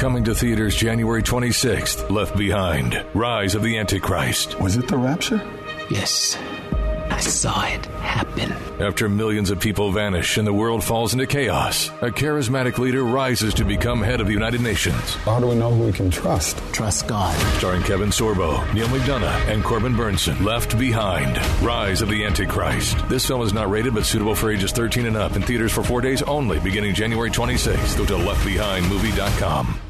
Coming to theaters January 26th, Left Behind Rise of the Antichrist. Was it the rapture? Yes. I saw it happen. After millions of people vanish and the world falls into chaos, a charismatic leader rises to become head of the United Nations. How do we know who we can trust? Trust God. Starring Kevin Sorbo, Neal McDonough, and Corbin Bernsen. Left Behind Rise of the Antichrist. This film is not rated but suitable for ages 13 and up in theaters for four days only beginning January 26th. Go to leftbehindmovie.com.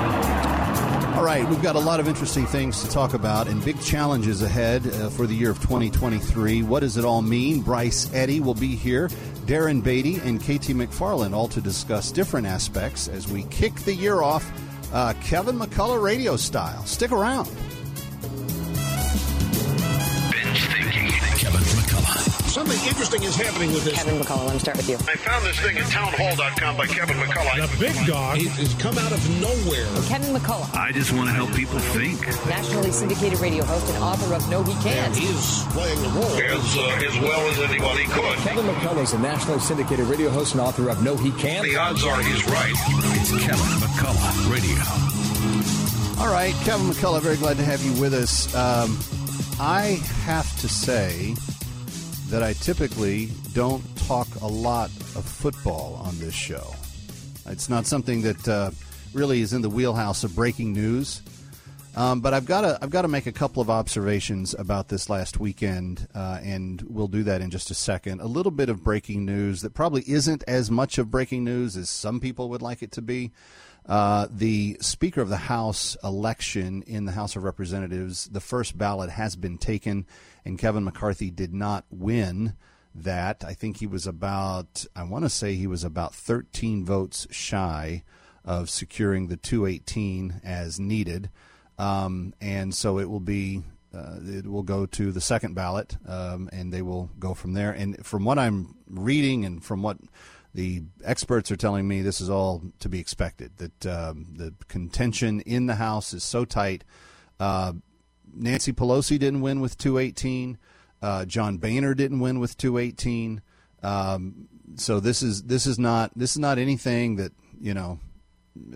All right, we've got a lot of interesting things to talk about and big challenges ahead uh, for the year of 2023. What does it all mean? Bryce Eddy will be here, Darren Beattie and KT McFarland, all to discuss different aspects as we kick the year off uh, Kevin McCullough radio style. Stick around. Something interesting is happening with this. Kevin McCullough, let me start with you. I found this thing at townhall.com by Kevin McCullough. The big dog has come out of nowhere. Kevin McCullough, I just want to help people think. nationally syndicated radio host and author of No He Can't. He is playing the role as, uh, as well as anybody could. Kevin McCullough is a nationally syndicated radio host and author of No He Can't. The odds are he's right. It's Kevin McCullough Radio. All right, Kevin McCullough, very glad to have you with us. Um, I have to say that I typically don't talk a lot of football on this show. It's not something that uh, really is in the wheelhouse of breaking news. Um, but I've got to I've got to make a couple of observations about this last weekend, uh, and we'll do that in just a second. A little bit of breaking news that probably isn't as much of breaking news as some people would like it to be. Uh, the Speaker of the House election in the House of Representatives, the first ballot has been taken, and Kevin McCarthy did not win that. I think he was about, I want to say he was about 13 votes shy of securing the 218 as needed. Um, and so it will be, uh, it will go to the second ballot, um, and they will go from there. And from what I'm reading and from what the experts are telling me, this is all to be expected. That um, the contention in the House is so tight. Uh, Nancy Pelosi didn't win with 218. Uh, John Boehner didn't win with 218. Um, so this is this is not this is not anything that you know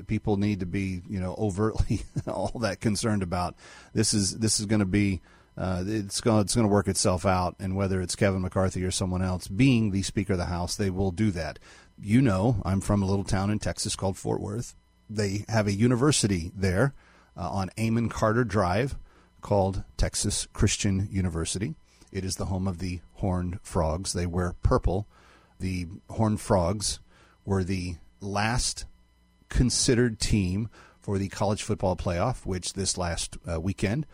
people need to be you know overtly all that concerned about. This is this is going to be uh, it's going it's going to work itself out, and whether it's Kevin McCarthy or someone else being the Speaker of the House, they will do that. You know, I'm from a little town in Texas called Fort Worth. They have a university there uh, on Amon Carter Drive called Texas Christian University. It is the home of the Horned Frogs. They wear purple. The Horned Frogs were the last considered team for the college football playoff, which this last uh, weekend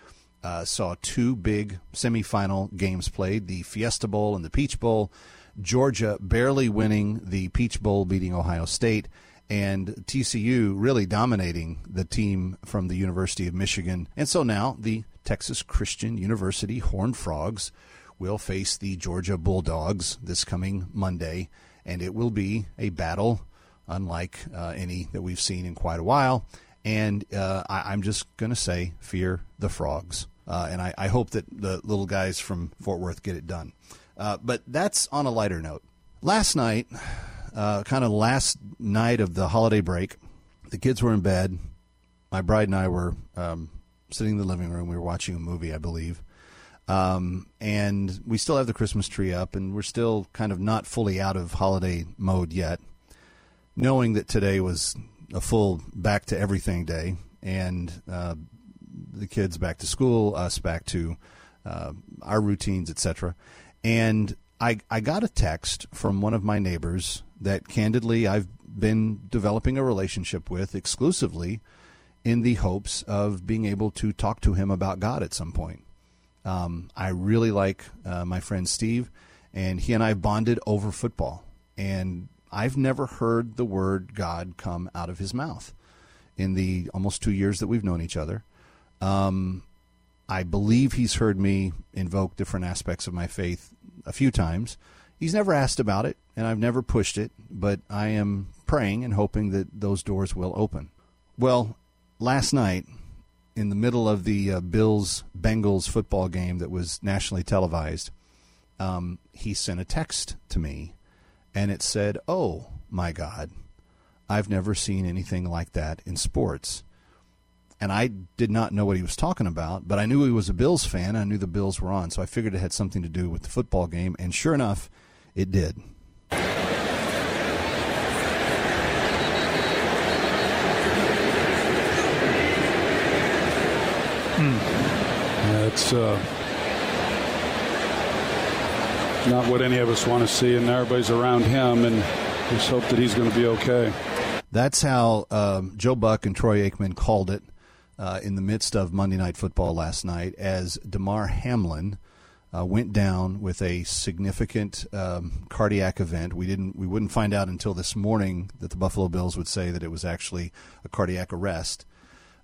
uh, saw two big semifinal games played the Fiesta Bowl and the Peach Bowl. Georgia barely winning the Peach Bowl, beating Ohio State, and TCU really dominating the team from the University of Michigan. And so now the Texas Christian University Horned Frogs will face the Georgia Bulldogs this coming Monday, and it will be a battle unlike uh, any that we've seen in quite a while. And uh, I, I'm just going to say, fear the frogs. Uh, and I, I hope that the little guys from Fort Worth get it done. Uh, but that's on a lighter note. Last night, uh, kind of last night of the holiday break, the kids were in bed. My bride and I were um, sitting in the living room. We were watching a movie, I believe. Um, and we still have the Christmas tree up, and we're still kind of not fully out of holiday mode yet. Knowing that today was a full back to everything day, and uh, the kids back to school, us back to uh, our routines, etc. And I, I got a text from one of my neighbors that candidly I've been developing a relationship with exclusively in the hopes of being able to talk to him about God at some point. Um, I really like uh, my friend Steve, and he and I bonded over football. And I've never heard the word God come out of his mouth. in the almost two years that we've known each other. Um, I believe he's heard me invoke different aspects of my faith a few times. He's never asked about it, and I've never pushed it, but I am praying and hoping that those doors will open. Well, last night, in the middle of the uh, Bills Bengals football game that was nationally televised, um, he sent a text to me, and it said, Oh my God, I've never seen anything like that in sports. And I did not know what he was talking about, but I knew he was a Bills fan. I knew the Bills were on, so I figured it had something to do with the football game. And sure enough, it did. It's uh, not what any of us want to see, and everybody's around him, and just hope that he's going to be okay. That's how um, Joe Buck and Troy Aikman called it uh, in the midst of Monday Night Football last night as Damar Hamlin uh, went down with a significant um, cardiac event. We didn't, we wouldn't find out until this morning that the Buffalo Bills would say that it was actually a cardiac arrest.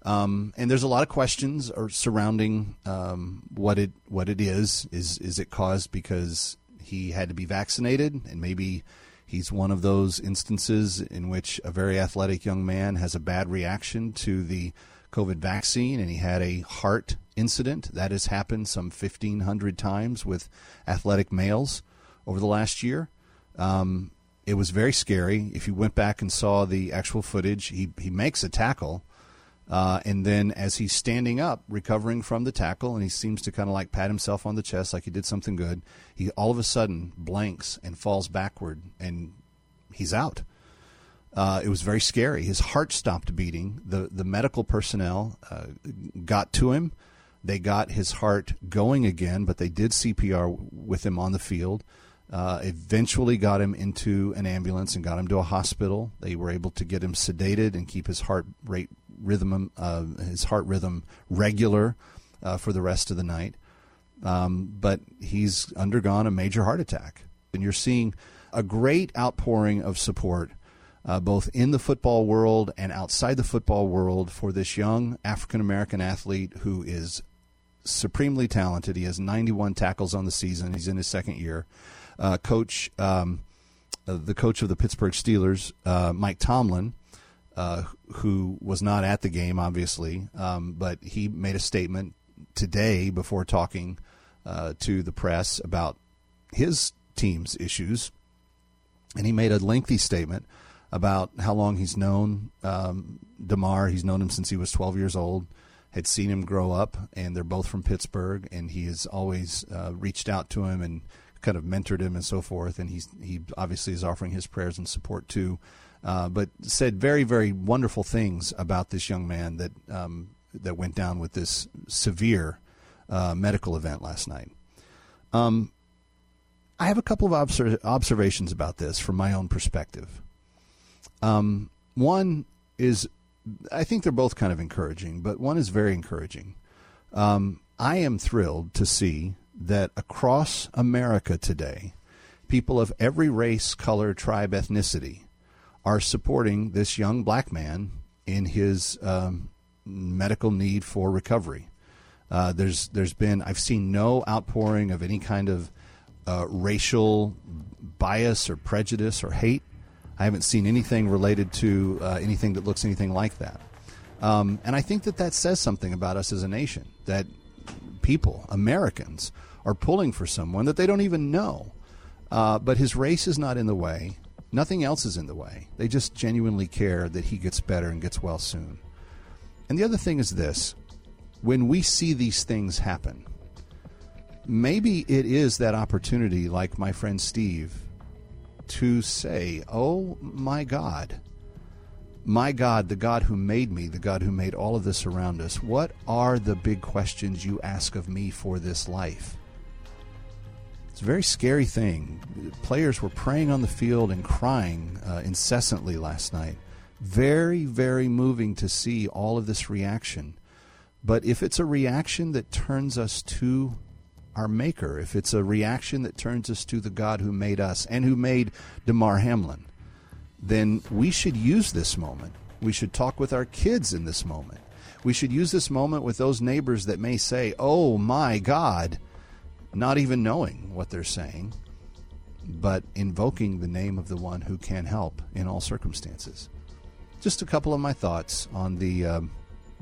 Um, and there's a lot of questions surrounding um, what it what it is. Is is it caused because he had to be vaccinated, and maybe he's one of those instances in which a very athletic young man has a bad reaction to the COVID vaccine, and he had a heart incident that has happened some 1,500 times with athletic males over the last year. Um, it was very scary. If you went back and saw the actual footage, he he makes a tackle uh, and then as he's standing up, recovering from the tackle, and he seems to kind of like pat himself on the chest like he did something good, he all of a sudden blanks and falls backward, and he's out. Uh, it was very scary. His heart stopped beating. The the medical personnel uh, got to him. They got his heart going again, but they did CPR with him on the field. Uh, eventually got him into an ambulance and got him to a hospital. They were able to get him sedated and keep his heart rate rhythm, uh, his heart rhythm regular uh, for the rest of the night. Um, but he's undergone a major heart attack, and you're seeing a great outpouring of support. Uh, both in the football world and outside the football world for this young African American athlete who is supremely talented. He has 91 tackles on the season. He's in his second year. Uh, coach, um, uh, the coach of the Pittsburgh Steelers, uh, Mike Tomlin, uh, who was not at the game, obviously, um, but he made a statement today before talking uh, to the press about his team's issues. And he made a lengthy statement about how long he's known um, Damar. He's known him since he was 12 years old, had seen him grow up, and they're both from Pittsburgh. And he has always uh, reached out to him and kind of mentored him and so forth. And he's he obviously is offering his prayers and support too uh, but said very, very wonderful things about this young man that um, that went down with this severe uh, medical event last night. Um, I have a couple of obser- observations about this from my own perspective. Um, one is, I think they're both kind of encouraging, but one is very encouraging. Um, I am thrilled to see that across America today, people of every race, color, tribe, ethnicity are supporting this young black man in his um, medical need for recovery. Uh, there's there's been I've seen no outpouring of any kind of uh, racial bias or prejudice or hate. I haven't seen anything related to uh, anything that looks anything like that. Um, and I think that that says something about us as a nation that people, Americans, are pulling for someone that they don't even know. Uh, but his race is not in the way. Nothing else is in the way. They just genuinely care that he gets better and gets well soon. And the other thing is this when we see these things happen, maybe it is that opportunity, like my friend Steve, to say, Oh my God, my God, the God who made me, the God who made all of this around us, what are the big questions you ask of me for this life? It's a very scary thing. Players were praying on the field and crying uh, incessantly last night. Very, very moving to see all of this reaction. But if it's a reaction that turns us to our Maker, if it's a reaction that turns us to the God who made us and who made Damar Hamlin, then we should use this moment We should talk with our kids in this moment. We should use this moment with those neighbors that may say, Oh my God, not even knowing what they're saying, but invoking the name of the one who can help in all circumstances. Just a couple of my thoughts on the, um,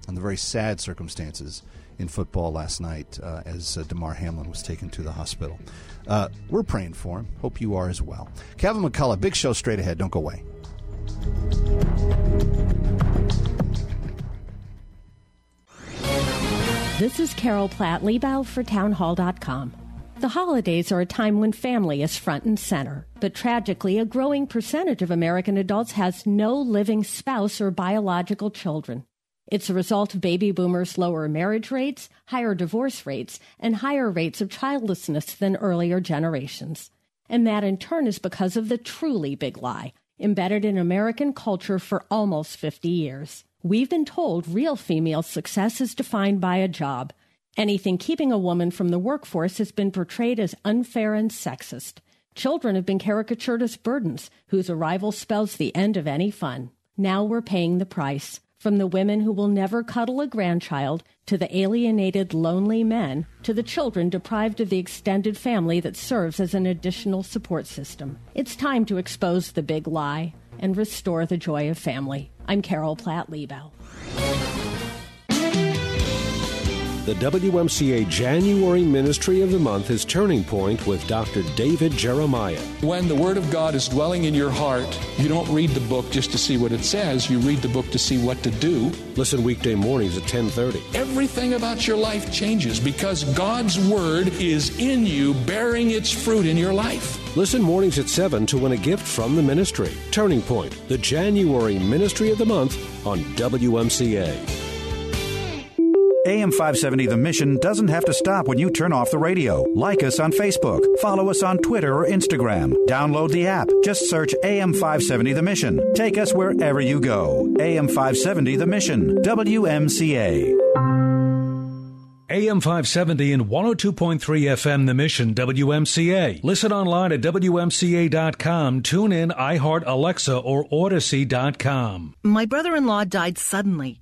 on the very sad circumstances in football last night uh, as uh, Damar Hamlin was taken to the hospital. Uh, we're praying for him. Hope you are as well. Kevin McCullough, big show straight ahead. Don't go away. This is Carol Platt Liebau for Townhall.com. The holidays are a time when family is front and center, but tragically, a growing percentage of American adults has no living spouse or biological children. It's a result of baby boomers' lower marriage rates, higher divorce rates, and higher rates of childlessness than earlier generations. And that in turn is because of the truly big lie, embedded in American culture for almost 50 years. We've been told real female success is defined by a job. Anything keeping a woman from the workforce has been portrayed as unfair and sexist. Children have been caricatured as burdens, whose arrival spells the end of any fun. Now we're paying the price. From the women who will never cuddle a grandchild, to the alienated, lonely men, to the children deprived of the extended family that serves as an additional support system. It's time to expose the big lie and restore the joy of family. I'm Carol Platt Liebau. The WMCA January Ministry of the Month is Turning Point with Dr. David Jeremiah. When the Word of God is dwelling in your heart, you don't read the book just to see what it says, you read the book to see what to do. Listen weekday mornings at 10:30. Everything about your life changes because God's Word is in you, bearing its fruit in your life. Listen mornings at 7 to win a gift from the ministry. Turning Point, the January Ministry of the Month on WMCA. AM 570 The Mission doesn't have to stop when you turn off the radio. Like us on Facebook. Follow us on Twitter or Instagram. Download the app. Just search AM 570 The Mission. Take us wherever you go. AM 570 The Mission. WMCA. AM 570 and 102.3 FM The Mission WMCA. Listen online at WMCA.com. Tune in, iHeart, Alexa, or Odyssey.com. My brother in law died suddenly,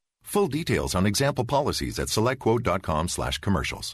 Full details on example policies at selectquote.com slash commercials.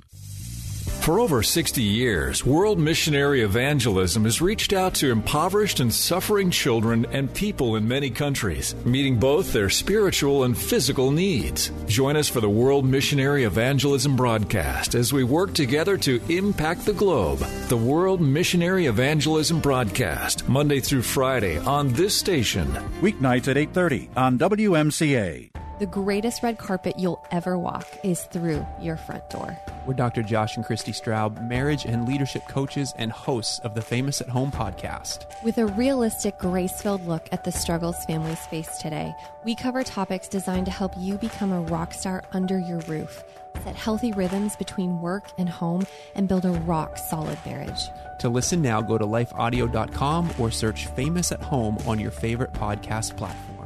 For over 60 years, World Missionary Evangelism has reached out to impoverished and suffering children and people in many countries, meeting both their spiritual and physical needs. Join us for the World Missionary Evangelism broadcast as we work together to impact the globe. The World Missionary Evangelism broadcast, Monday through Friday on this station. Weeknights at 8:30 on WMCA. The greatest red carpet you'll ever walk is through your front door. We're Dr. Josh and Christy Straub, marriage and leadership coaches and hosts of the Famous at Home podcast. With a realistic, grace filled look at the struggles families face today, we cover topics designed to help you become a rock star under your roof, set healthy rhythms between work and home, and build a rock solid marriage. To listen now, go to lifeaudio.com or search Famous at Home on your favorite podcast platform.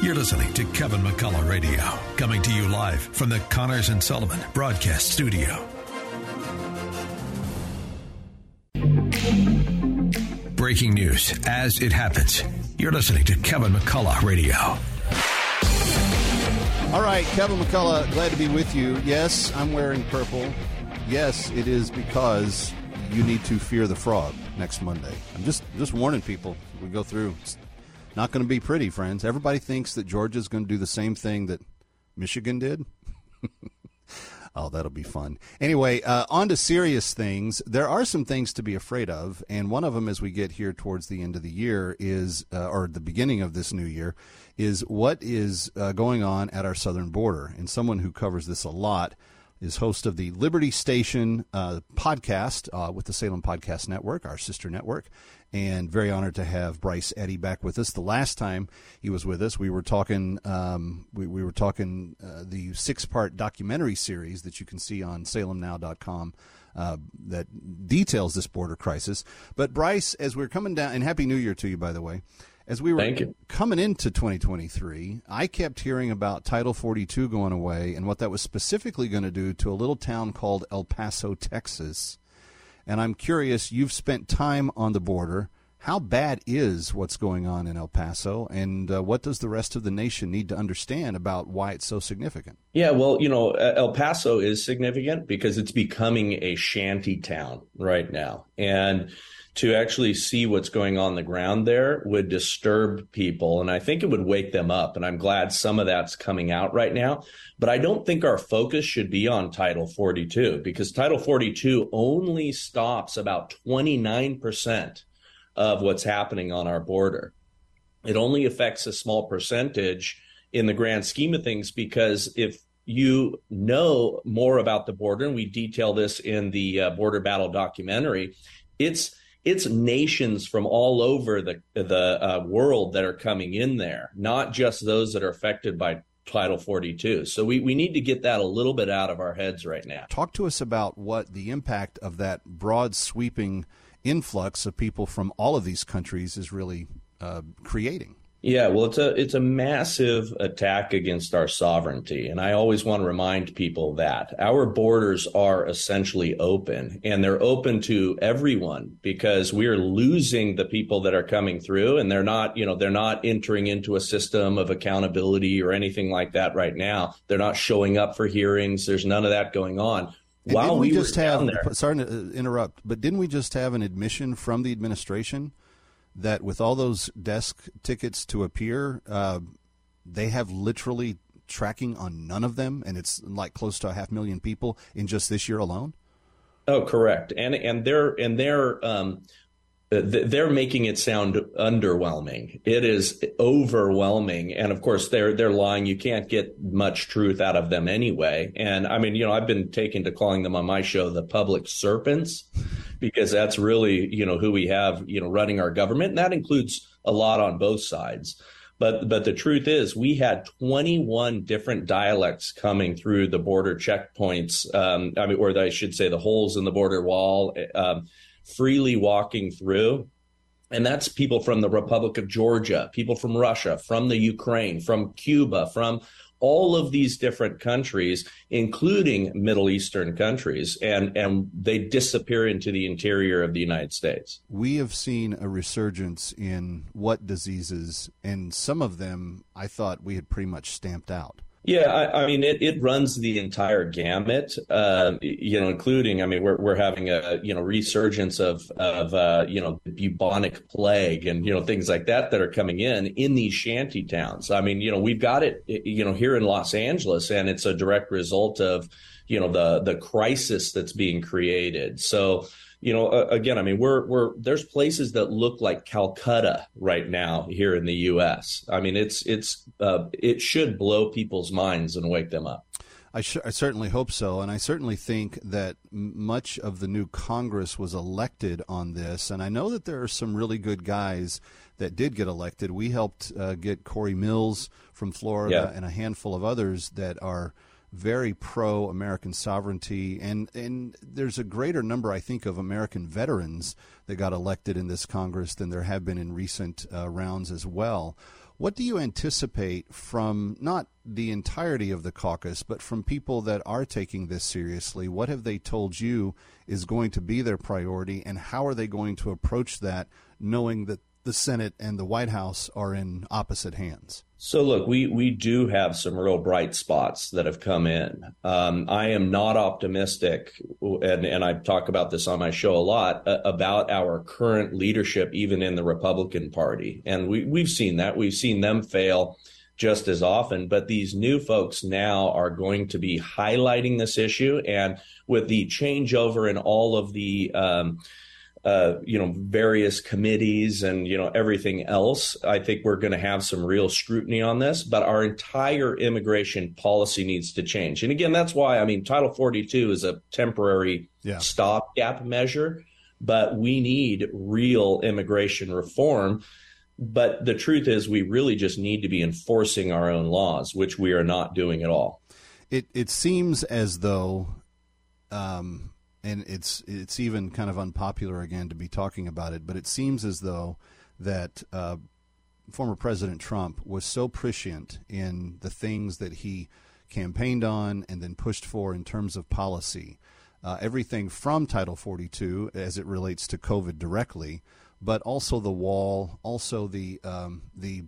You're listening to Kevin McCullough Radio, coming to you live from the Connors and Sullivan Broadcast Studio. Breaking news as it happens. You're listening to Kevin McCullough Radio. All right, Kevin McCullough, glad to be with you. Yes, I'm wearing purple. Yes, it is because you need to fear the frog next Monday. I'm just just warning people. We go through. It's not going to be pretty, friends. Everybody thinks that Georgia's going to do the same thing that Michigan did. Oh, that'll be fun. Anyway, uh, on to serious things. There are some things to be afraid of, and one of them, as we get here towards the end of the year, is uh, or the beginning of this new year, is what is uh, going on at our southern border. And someone who covers this a lot is host of the Liberty Station uh, podcast uh, with the Salem Podcast Network, our sister network, and very honored to have Bryce Eddy back with us. The last time he was with us, we were talking um, we, we were talking uh, the six part documentary series that you can see on SalemNow.com. Uh, that details this border crisis. But Bryce, as we're coming down, and Happy New Year to you, by the way. As we were coming into 2023, I kept hearing about Title 42 going away and what that was specifically going to do to a little town called El Paso, Texas. And I'm curious, you've spent time on the border. How bad is what's going on in El Paso, and uh, what does the rest of the nation need to understand about why it's so significant? Yeah, well, you know, El Paso is significant because it's becoming a shanty town right now. And to actually see what's going on the ground there would disturb people and i think it would wake them up and i'm glad some of that's coming out right now but i don't think our focus should be on title 42 because title 42 only stops about 29% of what's happening on our border. It only affects a small percentage in the grand scheme of things because if you know more about the border and we detail this in the uh, border battle documentary it's it's nations from all over the the uh, world that are coming in there, not just those that are affected by Title 42. So we, we need to get that a little bit out of our heads right now. Talk to us about what the impact of that broad sweeping influx of people from all of these countries is really uh, creating. Yeah, well, it's a it's a massive attack against our sovereignty, and I always want to remind people that our borders are essentially open, and they're open to everyone because we are losing the people that are coming through, and they're not, you know, they're not entering into a system of accountability or anything like that right now. They're not showing up for hearings. There's none of that going on. And While we, just have, sorry to interrupt, but didn't we just have an admission from the administration? That with all those desk tickets to appear, uh, they have literally tracking on none of them, and it's like close to a half million people in just this year alone. Oh, correct, and and they're and they're um, they're making it sound underwhelming. It is overwhelming, and of course they're they're lying. You can't get much truth out of them anyway. And I mean, you know, I've been taken to calling them on my show the public serpents because that's really you know who we have you know running our government, and that includes a lot on both sides. But but the truth is, we had 21 different dialects coming through the border checkpoints. Um, I mean, or I should say, the holes in the border wall. Um, freely walking through. And that's people from the Republic of Georgia, people from Russia, from the Ukraine, from Cuba, from all of these different countries, including Middle Eastern countries, and, and they disappear into the interior of the United States. We have seen a resurgence in what diseases, and some of them I thought we had pretty much stamped out. Yeah, I, I, mean, it, it runs the entire gamut, uh, you know, including, I mean, we're, we're having a, you know, resurgence of, of uh, you know, bubonic plague and, you know, things like that that are coming in in these shanty towns. I mean, you know, we've got it, you know, here in Los Angeles, and it's a direct result of, you know, the, the crisis that's being created. So, you know, uh, again, I mean, we're we're there's places that look like Calcutta right now here in the U.S. I mean, it's it's uh, it should blow people's minds and wake them up. I, sh- I, certainly hope so, and I certainly think that much of the new Congress was elected on this. And I know that there are some really good guys that did get elected. We helped uh, get Corey Mills from Florida yeah. and a handful of others that are very pro American sovereignty, and and there's a greater number, I think, of American veterans that got elected in this Congress than there have been in recent uh, rounds as well. What do you anticipate from not the entirety of the caucus, but from people that are taking this seriously? What have they told you is going to be their priority, and how are they going to approach that, knowing that the Senate and the White House are in opposite hands? So look, we we do have some real bright spots that have come in. Um, I am not optimistic, and and I talk about this on my show a lot uh, about our current leadership, even in the Republican Party, and we we've seen that we've seen them fail just as often. But these new folks now are going to be highlighting this issue. And with the changeover in all of the, um, uh, you know, various committees and, you know, everything else, I think we're going to have some real scrutiny on this. But our entire immigration policy needs to change. And again, that's why, I mean, Title 42 is a temporary yeah. stopgap measure, but we need real immigration reform but the truth is, we really just need to be enforcing our own laws, which we are not doing at all. It it seems as though, um, and it's it's even kind of unpopular again to be talking about it, but it seems as though that uh, former President Trump was so prescient in the things that he campaigned on and then pushed for in terms of policy, uh, everything from Title 42 as it relates to COVID directly but also the wall, also the um, the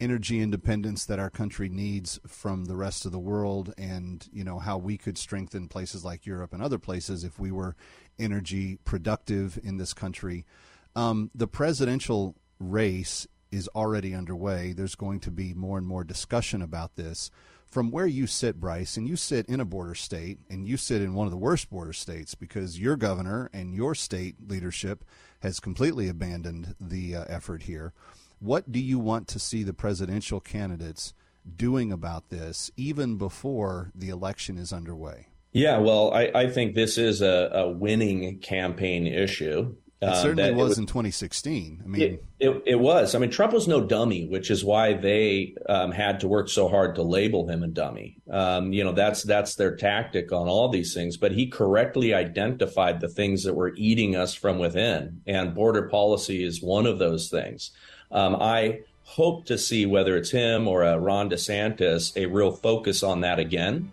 energy independence that our country needs from the rest of the world, and you know how we could strengthen places like Europe and other places if we were energy productive in this country. Um, the presidential race is already underway. There's going to be more and more discussion about this. From where you sit, Bryce, and you sit in a border state, and you sit in one of the worst border states because your governor and your state leadership has completely abandoned the uh, effort here. What do you want to see the presidential candidates doing about this even before the election is underway? Yeah, well, I, I think this is a, a winning campaign issue. It uh, certainly was, it in 2016. I mean, it, it, it, was. I mean, Trump was no dummy, which is why they um, had to work so hard to label him a dummy. Um, you know, that's that's their tactic on all these things. But he correctly identified the things that were eating us from within, and border policy is one of those things. Um, I hope to see whether it's him or a Ron DeSantis a real focus on that again,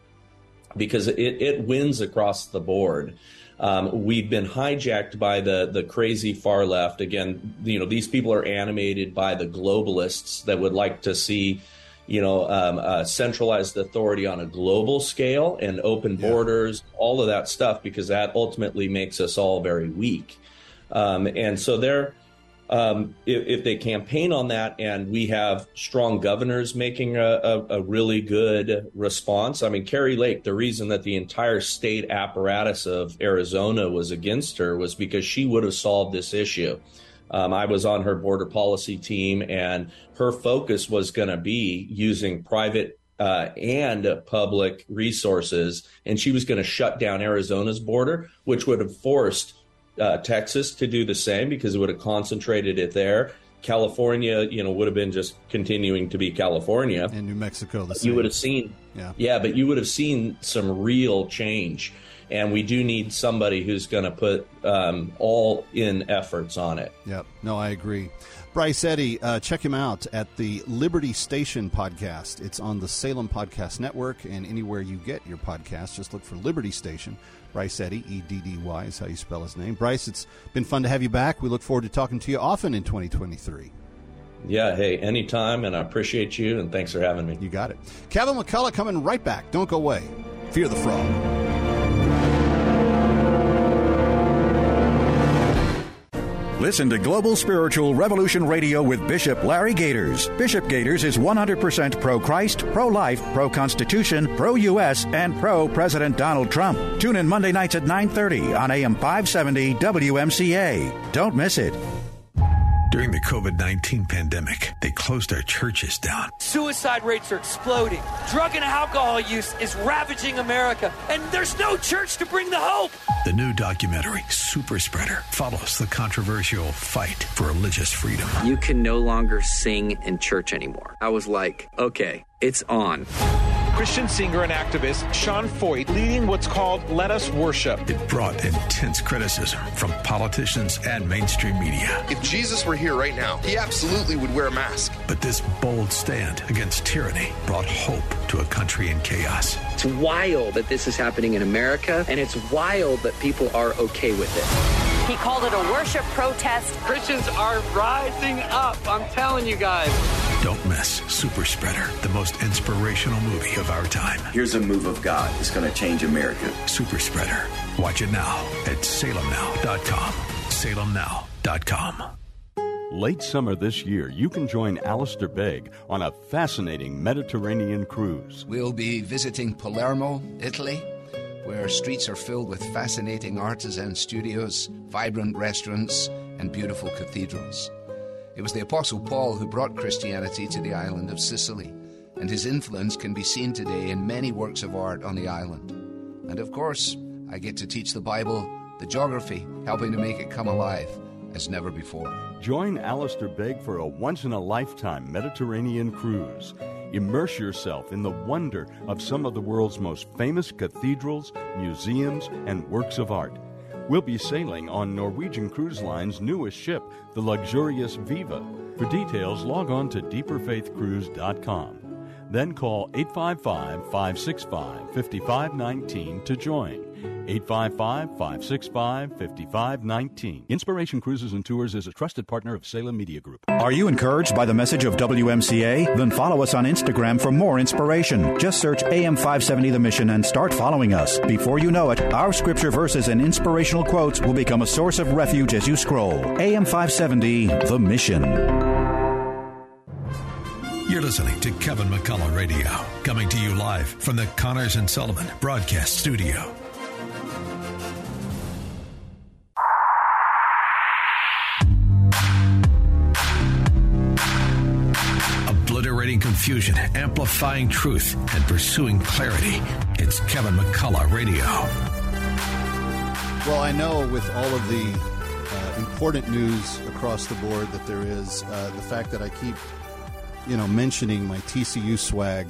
because it, it wins across the board. Um, we've been hijacked by the the crazy far left. Again, you know, these people are animated by the globalists that would like to see, you know, um, uh, centralized authority on a global scale and open borders, yeah. all of that stuff, because that ultimately makes us all very weak. Um, and so they're um, if, if, they campaign on that and we have strong governors making a, a, a, really good response. I mean, Kari Lake, the reason that the entire state apparatus of Arizona was against her was because she would have solved this issue. Um, I was on her border policy team, and her focus was going to be using private uh, and public resources, and she was going to shut down Arizona's border, which would have forced uh, Texas to do the same because it would have concentrated it there. California, you know, would have been just continuing to be California. And New Mexico, the same. You would have seen, yeah, yeah, but you would have seen some real change. And we do need somebody who's going to put um, all in efforts on it. Yep. No, I agree. Bryce Eddy, uh, check him out at the Liberty Station podcast. It's on the Salem Podcast Network and anywhere you get your podcast. Just look for Liberty Station. Bryce Eddy, E D D Y is how you spell his name. Bryce, it's been fun to have you back. We look forward to talking to you often in 2023. Yeah, hey, anytime, and I appreciate you, and thanks for having me. You got it. Kevin McCullough coming right back. Don't go away. Fear the Frog. Listen to Global Spiritual Revolution Radio with Bishop Larry Gaiters. Bishop Gaiters is 100% pro Christ, pro life, pro Constitution, pro U.S., and pro President Donald Trump. Tune in Monday nights at 9:30 on AM 570 WMCA. Don't miss it. During the COVID 19 pandemic, they closed our churches down. Suicide rates are exploding. Drug and alcohol use is ravaging America, and there's no church to bring the hope. The new documentary, Super Spreader, follows the controversial fight for religious freedom. You can no longer sing in church anymore. I was like, okay, it's on. Christian singer and activist Sean Feucht leading what's called Let Us Worship. It brought intense criticism from politicians and mainstream media. If Jesus were here right now, he absolutely would wear a mask. But this bold stand against tyranny brought hope to a country in chaos. It's wild that this is happening in America, and it's wild that people are okay with it. He called it a worship protest. Christians are rising up, I'm telling you guys. Don't miss Super Spreader, the most inspirational movie of our time. Here's a move of God that's going to change America. Super Spreader. Watch it now at salemnow.com. Salemnow.com. Late summer this year, you can join Alistair Begg on a fascinating Mediterranean cruise. We'll be visiting Palermo, Italy, where streets are filled with fascinating artisan studios, vibrant restaurants, and beautiful cathedrals. It was the Apostle Paul who brought Christianity to the island of Sicily, and his influence can be seen today in many works of art on the island. And of course, I get to teach the Bible, the geography, helping to make it come alive as never before. Join Alistair Begg for a once in a lifetime Mediterranean cruise. Immerse yourself in the wonder of some of the world's most famous cathedrals, museums, and works of art. We'll be sailing on Norwegian Cruise Line's newest ship, the luxurious Viva. For details, log on to deeperfaithcruise.com. Then call 855 565 5519 to join. 855 565 5519. Inspiration Cruises and Tours is a trusted partner of Salem Media Group. Are you encouraged by the message of WMCA? Then follow us on Instagram for more inspiration. Just search AM570 The Mission and start following us. Before you know it, our scripture verses and inspirational quotes will become a source of refuge as you scroll. AM570 The Mission. You're listening to Kevin McCullough Radio, coming to you live from the Connors and Sullivan Broadcast Studio. Confusion, amplifying truth, and pursuing clarity. It's Kevin McCullough Radio. Well, I know with all of the uh, important news across the board that there is, uh, the fact that I keep, you know, mentioning my TCU swag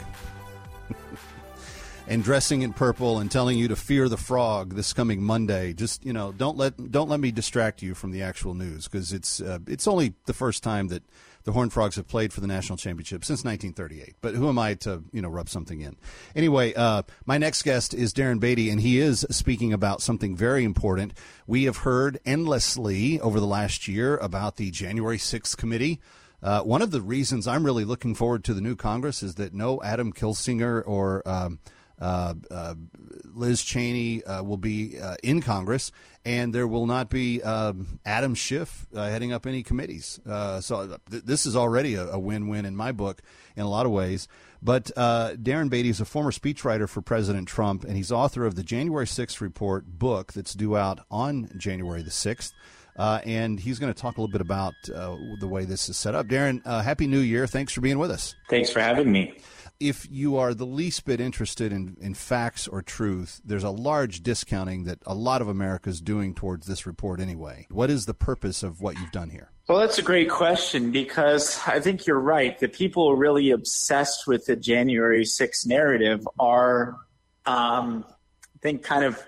and dressing in purple and telling you to fear the frog this coming Monday. Just you know, don't let don't let me distract you from the actual news because it's uh, it's only the first time that the Horned Frogs have played for the national championship since 1938. But who am I to you know rub something in? Anyway, uh, my next guest is Darren Beattie, and he is speaking about something very important. We have heard endlessly over the last year about the January 6th committee. Uh, one of the reasons I'm really looking forward to the new Congress is that no Adam Kinzinger or um, Liz Cheney uh, will be uh, in Congress, and there will not be um, Adam Schiff uh, heading up any committees. Uh, so th- this is already a, a, win-win in my book in a lot of ways. But Darren Beattie is a former speechwriter for President Trump, and he's author of the January 6th report book that's due out on January the 6th. Uh, and he's going to talk a little bit about uh, the way this is set up. Darren, uh, Happy New Year. Thanks for being with us. Thanks for having me if you are the least bit interested in, in facts or truth, there's a large discounting that a lot of America is doing towards this report anyway. What is the purpose of what you've done here? Well, that's a great question because I think you're right. The people really obsessed with the January 6th narrative are, um, I think, kind of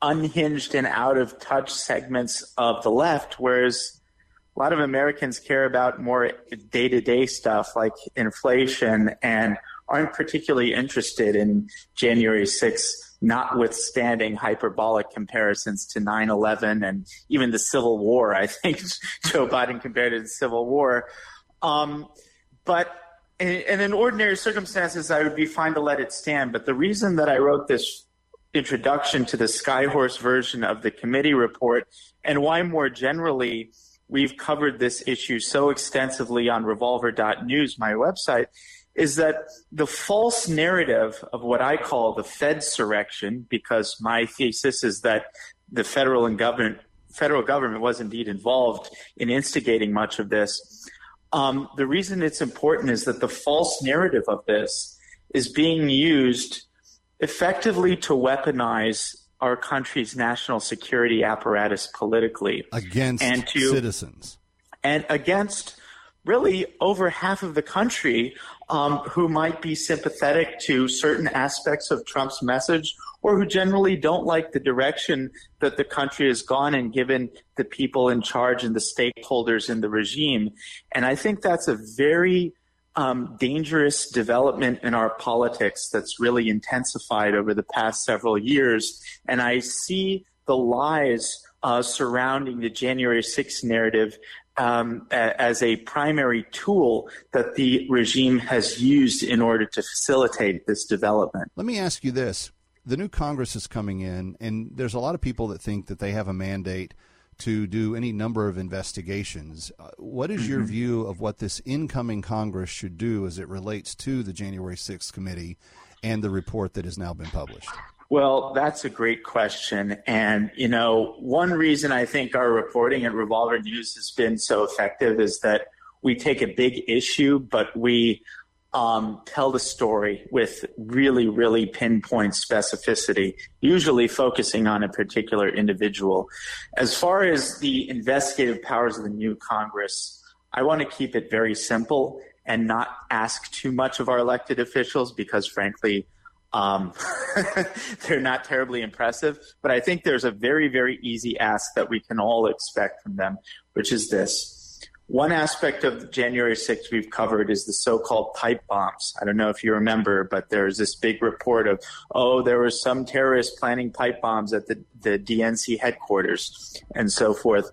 unhinged and out of touch segments of the left, whereas a lot of Americans care about more day to day stuff like inflation and aren't particularly interested in January 6th, notwithstanding hyperbolic comparisons to 9 11 and even the Civil War. I think Joe Biden compared it to the Civil War. Um, but and in ordinary circumstances, I would be fine to let it stand. But the reason that I wrote this introduction to the Skyhorse version of the committee report and why more generally we've covered this issue so extensively on revolver.news, my website, is that the false narrative of what I call the Fedsurrection, because my thesis is that the federal and government federal government was indeed involved in instigating much of this. Um, the reason it's important is that the false narrative of this is being used effectively to weaponize our country's national security apparatus politically against and to, citizens and against really over half of the country um, who might be sympathetic to certain aspects of Trump's message or who generally don't like the direction that the country has gone and given the people in charge and the stakeholders in the regime. And I think that's a very um, dangerous development in our politics that's really intensified over the past several years. And I see the lies uh, surrounding the January 6th narrative um, as a primary tool that the regime has used in order to facilitate this development. Let me ask you this. The new Congress is coming in, and there's a lot of people that think that they have a mandate to do any number of investigations. Uh, what is your Mhm. view of what this incoming Congress should do as it relates to the January 6th committee and the report that has now been published? Well, that's a great question. And, you know, one reason I think our reporting at Revolver News has been so effective is that we take a big issue, but we um, tell the story with really, really pinpoint specificity, usually focusing on a particular individual. As far as the investigative powers of the new Congress, I want to keep it very simple and not ask too much of our elected officials because, frankly, um, they're not terribly impressive. But I think there's a very, very easy ask that we can all expect from them, which is this. One aspect of January 6th we've covered is the so-called pipe bombs. I don't know if you remember, but there's this big report of, oh, there was some terrorist planning pipe bombs at the, the DNC headquarters and so forth.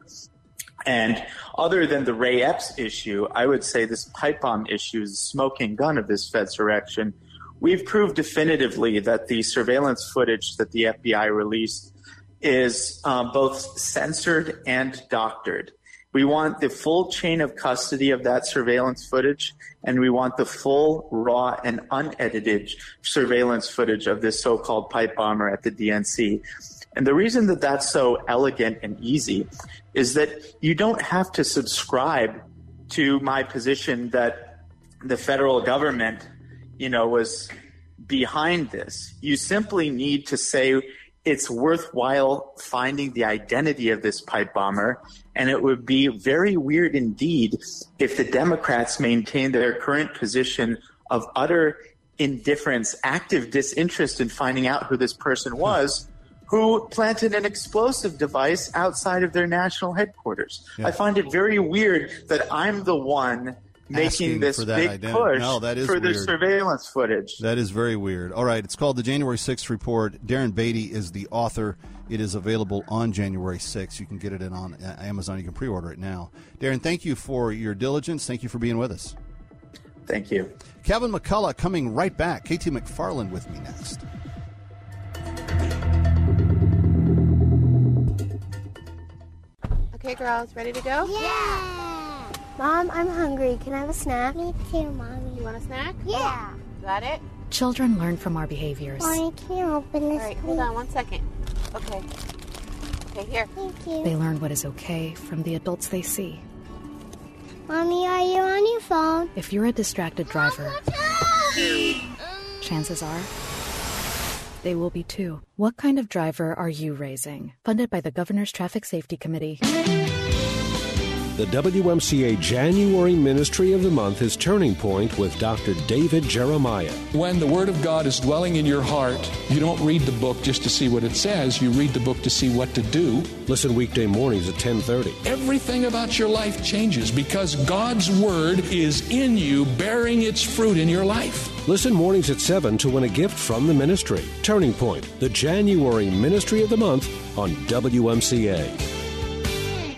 And other than the Ray Epps issue, I would say this pipe bomb issue is the smoking gun of this Fedsurrection. We've proved definitively that the surveillance footage that the FBI released is um, both censored and doctored. We want the full chain of custody of that surveillance footage, and we want the full, raw, and unedited surveillance footage of this so called pipe bomber at the DNC. And the reason that that's so elegant and easy is that you don't have to subscribe to my position that the federal government, you know, was behind this. You simply need to say it's worthwhile finding the identity of this pipe bomber, and it would be very weird indeed if the Democrats maintained their current position of utter indifference, active disinterest in finding out who this person hmm. was. Who planted an explosive device outside of their national headquarters? Yeah. I find it very weird that I'm the one making this for that big identi- push No, that is for the weird. surveillance footage. That is very weird. All right, it's called the January 6th report. Darren Beattie is the author. It is available on January 6th. You can get it in on uh, Amazon. You can pre-order it now. Darren, thank you for your diligence. Thank you for being with us. Thank you. Kevin McCullough coming right back. KT McFarland with me next. Okay, girls, ready to go? Yeah! Mom, I'm hungry. Can I have a snack? Me too, Mommy. You want a snack? Yeah. Is that it? Children learn from our behaviors. Mommy, can you open this, All right, please? hold on one second. Okay. Okay, here. Thank you. They learn what is okay from the adults they see. Mommy, are you on your phone? If you're a distracted driver, chances are they will be too. What kind of driver are you raising? Funded by the Governor's Traffic Safety Committee. The WMCA January Ministry of the Month is Turning Point with Dr. David Jeremiah. When the Word of God is dwelling in your heart, you don't read the book just to see what it says. You read the book to see what to do. Listen weekday mornings at 1030. Everything about your life changes because God's Word is in you, bearing its fruit in your life. Listen mornings at 7 to win a gift from the ministry. Turning Point, the January Ministry of the Month on WMCA.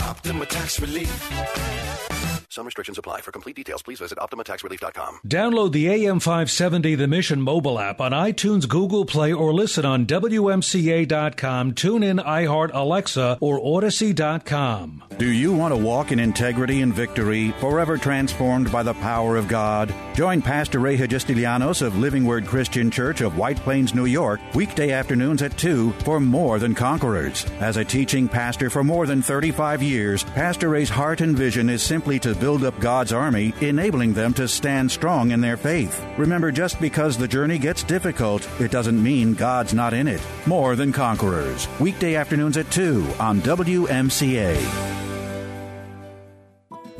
Optima Tax Relief. Some restrictions apply. For complete details, please visit OptimaTaxRelief.com. Download the AM 570 The Mission mobile app on iTunes, Google Play, or listen on WMCA.com, TuneIn, iHeart, Alexa, or Audacy.com. Do you want to walk in integrity and victory, forever transformed by the power of God? Join Pastor Ray Hagistilianos of Living Word Christian Church of White Plains, New York, weekday afternoons at 2 for More Than Conquerors. As a teaching pastor for more than 35 years, Pastor Ray's heart and vision is simply to build up God's army, enabling them to stand strong in their faith. Remember, just because the journey gets difficult, it doesn't mean God's not in it. More than conquerors. Weekday afternoons at 2 on WMCA.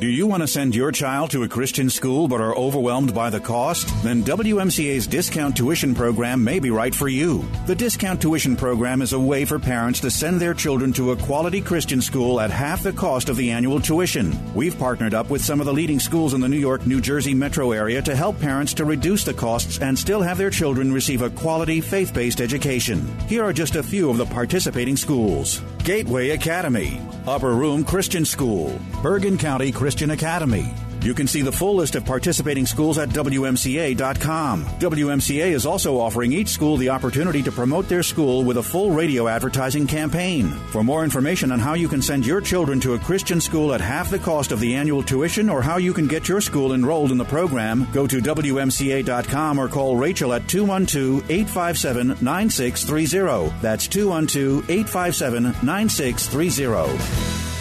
Do you want to send your child to a Christian school but are overwhelmed by the cost? Then WMCA's discount tuition program may be right for you. The discount tuition program is a way for parents to send their children to a quality Christian school at half the cost of the annual tuition. We've partnered up with some of the leading schools in the New York, New Jersey metro area to help parents to reduce the costs and still have their children receive a quality faith based education. Here are just a few of the participating schools Gateway Academy, Upper Room Christian School, Bergen County Christian Academy. You can see the full list of participating schools at WMCA.com. WMCA is also offering each school the opportunity to promote their school with a full radio advertising campaign. For more information on how you can send your children to a Christian school at half the cost of the annual tuition or how you can get your school enrolled in the program, go to WMCA.com or call Rachel at 212 857 9630. That's 212 857 9630.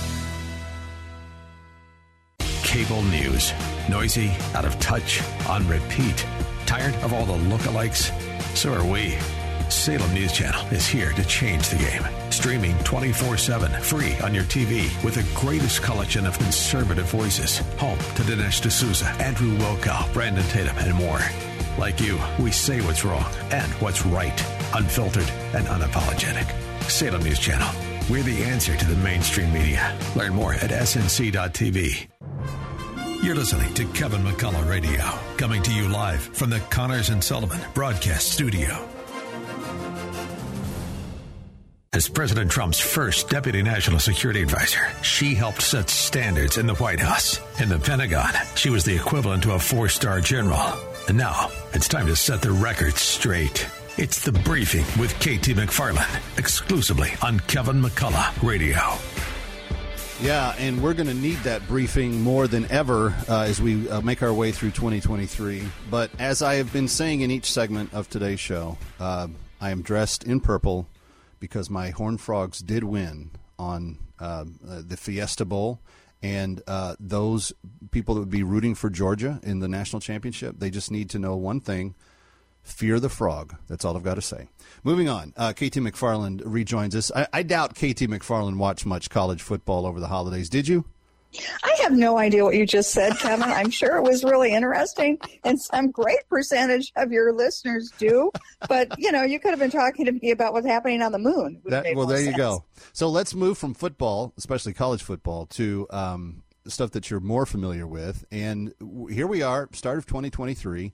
Cable news. Noisy, out of touch, on repeat. Tired of all the lookalikes? So are we. Salem News Channel is here to change the game. Streaming 24 7, free on your TV with the greatest collection of conservative voices. Home to Dinesh D'Souza, Andrew Wilkow, Brandon Tatum, and more. Like you, we say what's wrong and what's right, unfiltered and unapologetic. Salem News Channel. We're the answer to the mainstream media. Learn more at snc.tv. You're listening to Kevin McCullough Radio, coming to you live from the Connors and Sullivan Broadcast Studio. As President Trump's first Deputy National Security Advisor, she helped set standards in the White House. In the Pentagon, she was the equivalent to a four star general. And now, it's time to set the record straight. It's The Briefing with KT McFarland, exclusively on Kevin McCullough Radio. Yeah, and we're going to need that briefing more than ever uh, as we uh, make our way through 2023. But as I have been saying in each segment of today's show, uh, I am dressed in purple because my Horned Frogs did win on uh, the Fiesta Bowl. And uh, those people that would be rooting for Georgia in the national championship, they just need to know one thing fear the frog. That's all I've got to say. Moving on, uh, KT McFarland rejoins us. I, I doubt KT McFarland watched much college football over the holidays. Did you? I have no idea what you just said, Kevin. I'm sure it was really interesting, and some great percentage of your listeners do. But you know, you could have been talking to me about what's happening on the moon. That, well, there sense. you go. So let's move from football, especially college football, to um, stuff that you're more familiar with. And here we are, start of 2023.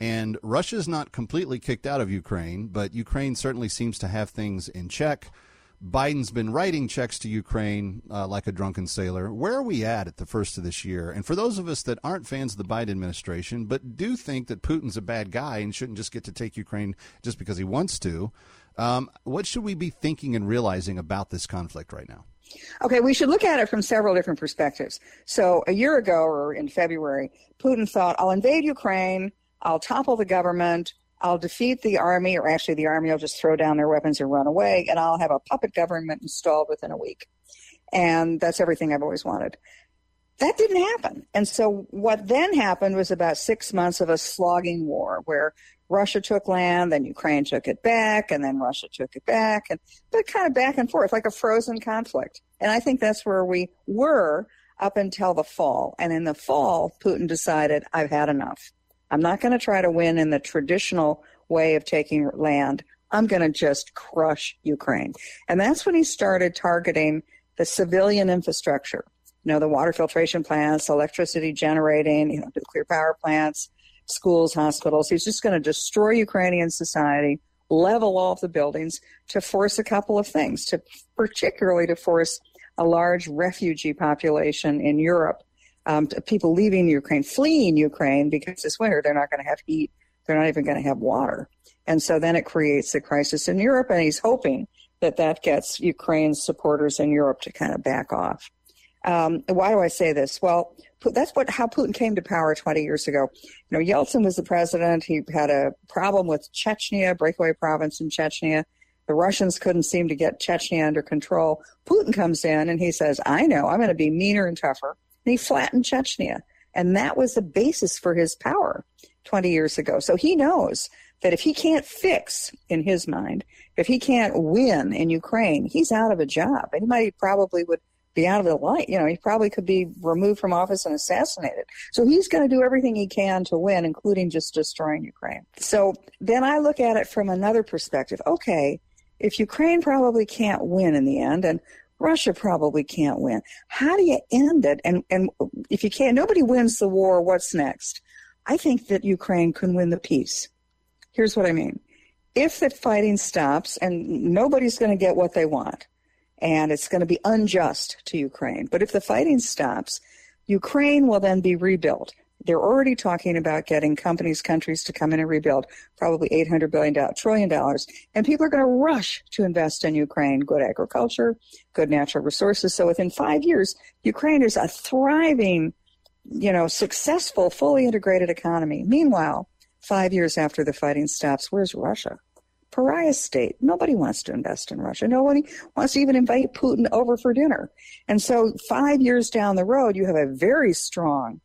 And Russia's not completely kicked out of Ukraine, but Ukraine certainly seems to have things in check. Biden's been writing checks to Ukraine uh, like a drunken sailor. Where are we at at the first of this year? And for those of us that aren't fans of the Biden administration, but do think that Putin's a bad guy and shouldn't just get to take Ukraine just because he wants to, um, what should we be thinking and realizing about this conflict right now? Okay, we should look at it from several different perspectives. So, a year ago or in February, Putin thought, I'll invade Ukraine I'll topple the government. I'll defeat the army, or actually, the army will just throw down their weapons and run away, and I'll have a puppet government installed within a week. And that's everything I've always wanted. That didn't happen. And so, what then happened was about six months of a slogging war where Russia took land, then Ukraine took it back, and then Russia took it back, and but kind of back and forth, like a frozen conflict. And I think that's where we were up until the fall. And in the fall, Putin decided, I've had enough. I'm not going to try to win in the traditional way of taking land. I'm going to just crush Ukraine. And that's when he started targeting the civilian infrastructure. You know, the water filtration plants, electricity generating, you know, nuclear power plants, schools, hospitals. He's just going to destroy Ukrainian society, level off the buildings to force a couple of things, to particularly to force a large refugee population in Europe um, people leaving Ukraine, fleeing Ukraine because this winter they're not going to have heat. They're not even going to have water. And so then it creates a crisis in Europe, and he's hoping that that gets Ukraine's supporters in Europe to kind of back off. Um, why do I say this? Well, that's what how Putin came to power 20 years ago. You know, Yeltsin was the president. He had a problem with Chechnya, breakaway province in Chechnya. The Russians couldn't seem to get Chechnya under control. Putin comes in and he says, "I know. I'm going to be meaner and tougher. And he flattened Chechnya. And that was the basis for his power 20 years ago. So he knows that if he can't fix, in his mind, if he can't win in Ukraine, he's out of a job. and Anybody probably would be out of the light. You know, he probably could be removed from office and assassinated. So he's going to do everything he can to win, including just destroying Ukraine. So then I look at it from another perspective. Okay, if Ukraine probably can't win in the end, and Russia probably can't win, how do you end it? And and if you can't, nobody wins the war. What's next? I think that Ukraine can win the peace. Here's what I mean. If the fighting stops and nobody's going to get what they want, and it's going to be unjust to Ukraine, but if the fighting stops, Ukraine will then be rebuilt. They're already talking about getting companies, countries to come in and rebuild probably $800 billion, trillion dollars. And people are going to rush to invest in Ukraine, good agriculture, good natural resources. So within five years, Ukraine is a thriving, you know, successful, fully integrated economy. Meanwhile, five years after the fighting stops, where's Russia? Pariah state. Nobody wants to invest in Russia. Nobody wants to even invite Putin over for dinner. And so five years down the road, you have a very strong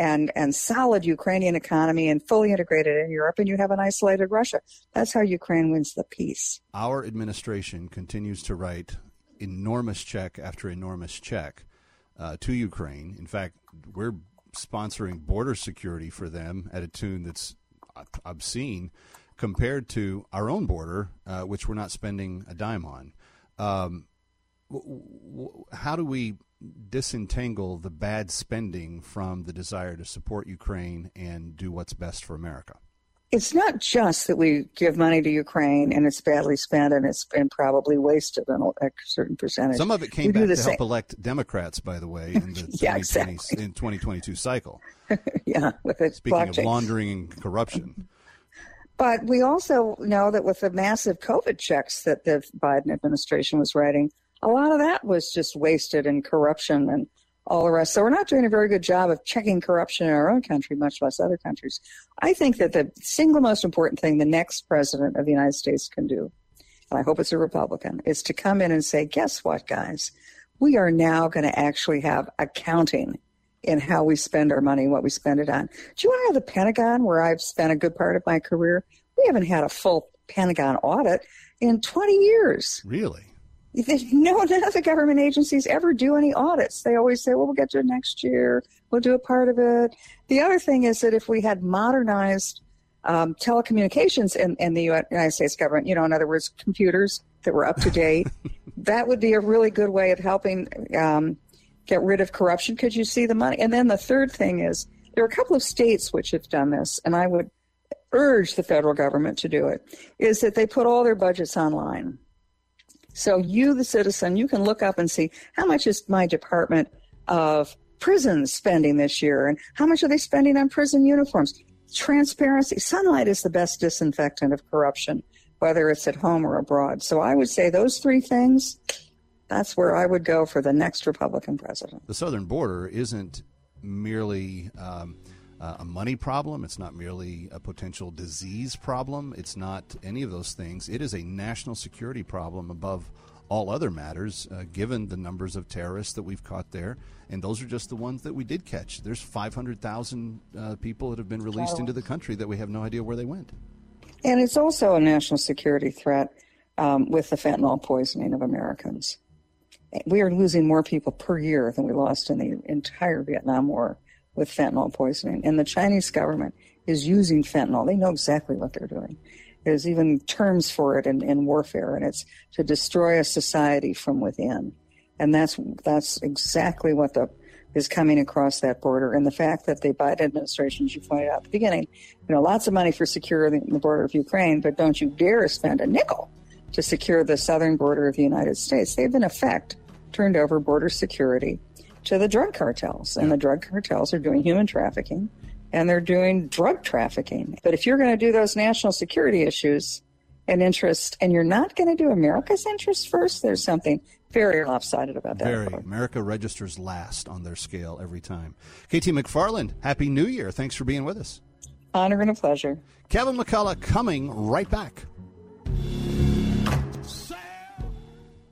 and, and solid Ukrainian economy and fully integrated in Europe, and you have an isolated Russia. That's how Ukraine wins the peace. Our administration continues to write enormous check after enormous check uh, to Ukraine. In fact, we're sponsoring border security for them at a tune that's obscene compared to our own border, uh, which we're not spending a dime on. Um, how do we disentangle the bad spending from the desire to support Ukraine and do what's best for America? It's not just that we give money to Ukraine and it's badly spent and it's been probably wasted on a certain percentage. Some of it came we back to same. help elect Democrats, by the way, in the yeah, exactly. in 2022 cycle. yeah, with it. Speaking blockchain. of laundering and corruption. But we also know that with the massive COVID checks that the Biden administration was writing, a lot of that was just wasted in corruption and all the rest. So we're not doing a very good job of checking corruption in our own country, much less other countries. I think that the single most important thing the next president of the United States can do, and I hope it's a Republican, is to come in and say, guess what, guys? We are now going to actually have accounting in how we spend our money, what we spend it on. Do you want to have the Pentagon, where I've spent a good part of my career? We haven't had a full Pentagon audit in 20 years. Really? no, none of the government agencies ever do any audits. They always say, well, we'll get to it next year. We'll do a part of it. The other thing is that if we had modernized um, telecommunications in, in the United States government, you know, in other words, computers that were up to date, that would be a really good way of helping um, get rid of corruption because you see the money. And then the third thing is there are a couple of states which have done this, and I would urge the federal government to do it, is that they put all their budgets online. So you, the citizen, you can look up and see how much is my Department of Prisons spending this year and how much are they spending on prison uniforms. Transparency. Sunlight is the best disinfectant of corruption, whether it's at home or abroad. So I would say those three things, that's where I would go for the next Republican president. The southern border isn't merely um, uh, a money problem. It's not merely a potential disease problem. It's not any of those things. It is a national security problem above all other matters, uh, given the numbers of terrorists that we've caught there. And those are just the ones that we did catch. There's 500,000 uh, people that have been released into the country that we have no idea where they went. And it's also a national security threat um, with the fentanyl poisoning of Americans. We are losing more people per year than we lost in the entire Vietnam War with fentanyl poisoning. And the Chinese government is using fentanyl. They know exactly what they're doing. There's even terms for it in, in warfare, and it's to destroy a society from within. And that's that's exactly what the is coming across that border. And the fact that the Biden administration, as you pointed out at the beginning, you know, lots of money for securing the border of Ukraine, but don't you dare spend a nickel to secure the southern border of the United States. They've in effect turned over border security to the drug cartels, and the drug cartels are doing human trafficking and they're doing drug trafficking. But if you're going to do those national security issues and interest, and you're not going to do America's interest first, there's something very lopsided about that. Very. America registers last on their scale every time. KT McFarland, Happy New Year. Thanks for being with us. Honor and a pleasure. Kevin McCullough coming right back.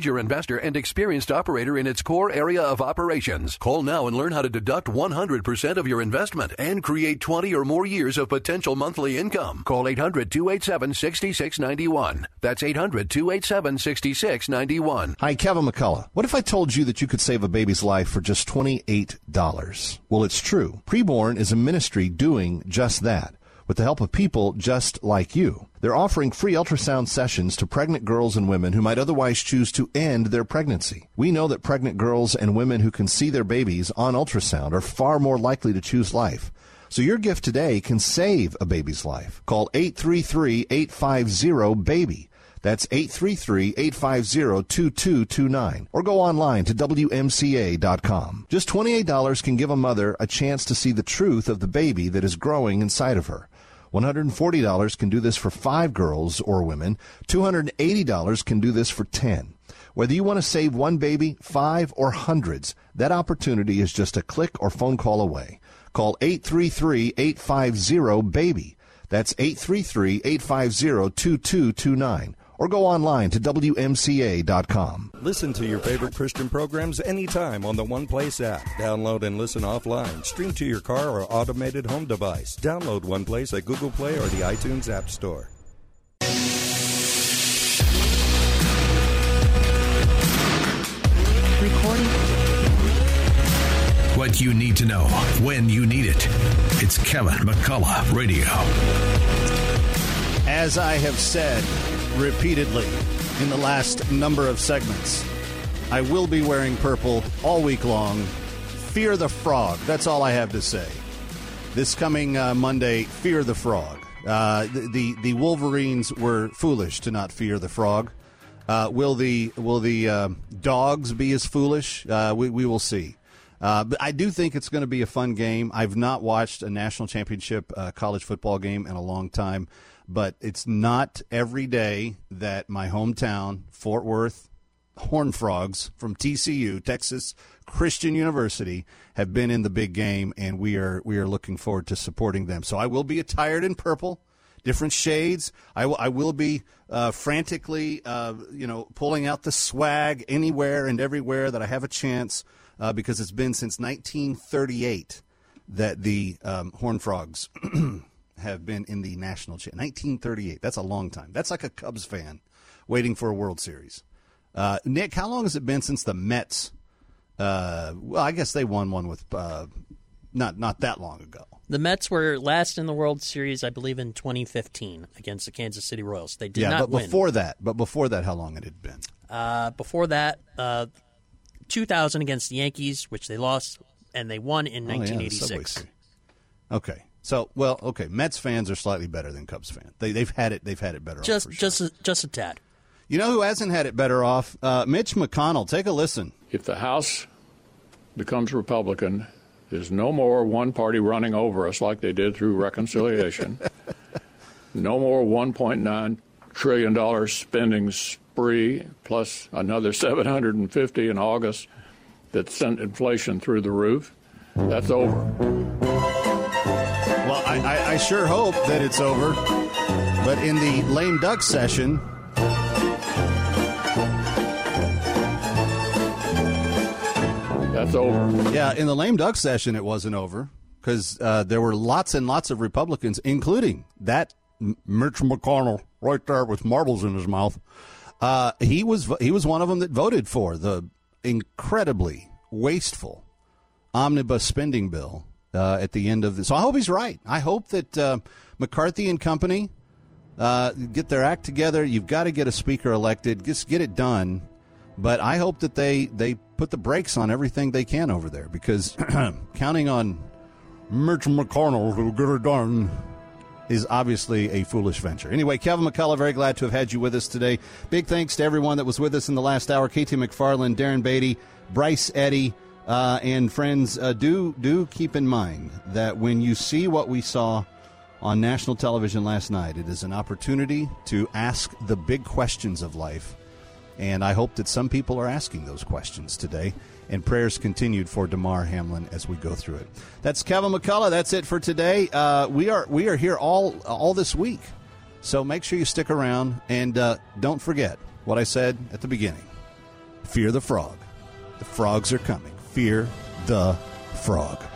major investor and experienced operator in its core area of operations. Call now and learn how to deduct 100% of your investment and create 20 or more years of potential monthly income. Call 800 287 6691. That's 800 287 6691. Hi, Kevin McCullough. What if I told you that you could save a baby's life for just $28? Well, it's true. Preborn is a ministry doing just that with the help of people just like you. They're offering free ultrasound sessions to pregnant girls and women who might otherwise choose to end their pregnancy. We know that pregnant girls and women who can see their babies on ultrasound are far more likely to choose life. So your gift today can save a baby's life. Call 833-850-BABY. That's 833-850-2229. Or go online to WMCA.com. Just $28 can give a mother a chance to see the truth of the baby that is growing inside of her. $140 can do this for five girls or women. $280 can do this for 10. Whether you want to save one baby, five, or hundreds, that opportunity is just a click or phone call away. Call 833-850-BABY. That's 833-850-2229 or go online to WMCA.com. Listen to your favorite Christian programs anytime on the One Place app. Download and listen offline. Stream to your car or automated home device. Download One Place at Google Play or the iTunes App Store. Recording. What you need to know when you need it. It's Kevin McCullough Radio. As I have said repeatedly in the last number of segments, I will be wearing purple all week long. Fear the frog. That's all I have to say. This coming uh, Monday, fear the frog. Uh, the, the the Wolverines were foolish to not fear the frog. Uh, will the will the uh, dogs be as foolish? Uh, we we will see. Uh, but I do think it's going to be a fun game. I've not watched a national championship college football game in a long time, but it's not every day that my hometown, Fort Worth, Horn Frogs from TCU, Texas Christian University, have been in the big game, and we are we are looking forward to supporting them. So I will be attired in purple different shades. I will, I will be uh, frantically, uh, you know, pulling out the swag anywhere and everywhere that I have a chance uh, because it's been since 1938 that the um, Horned Frogs have been in the national cha 1938. That's a long time. That's like a Cubs fan waiting for a World Series. Uh, Nick, how long has it been since the Mets? Uh, well, I guess they won one with uh, not not that long ago. The Mets were last in the World Series, I believe, in 2015 against the Kansas City Royals. They did yeah, not but win. before that, but before that, how long it had been? Uh, before that, uh, 2000 against the Yankees, which they lost, and they won in Oh, yeah, the 1986. Series. Okay, so well, okay, Mets fans are slightly better than Cubs fans. They they've had it. They've had it better. just, for sure. just, a, just a tad. You know who hasn't had it better off? Uh, Mitch McConnell. Take a listen. If the House becomes Republican, there's no more one party running over us like they did through reconciliation. no more $1.9 trillion spending spree, plus another 750 in August that sent inflation through the roof. That's over. Well, I, I, I sure hope that it's over. But in the lame duck session, That's over. Yeah, in the lame duck session, it wasn't over because uh, there were lots and lots of Republicans, including that M- Mitch McConnell right there with marbles in his mouth. Uh, he was he was one of them that voted for the incredibly wasteful omnibus spending bill uh, at the end of this. So I hope he's right. I hope that uh, McCarthy and company uh, get their act together. You've got to get a speaker elected. Just get it done. But I hope that they they put the brakes on everything they can over there because counting on Mitch McConnell to get it done is obviously a foolish venture. Anyway, Kevin McCullough, very glad to have had you with us today. Big thanks to everyone that was with us in the last hour: KT McFarland, Darren Beattie, Bryce Eddy. Uh, and friends, uh, do do keep in mind that when you see what we saw on national television last night, it is an opportunity to ask the big questions of life. And I hope that some people are asking those questions today. And prayers continued for Damar Hamlin as we go through it. That's Kevin McCullough. That's it for today. Uh, we are we are here all all this week, so make sure you stick around and uh, don't forget what I said at the beginning. Fear the frog. The frogs are coming. Fear the frog.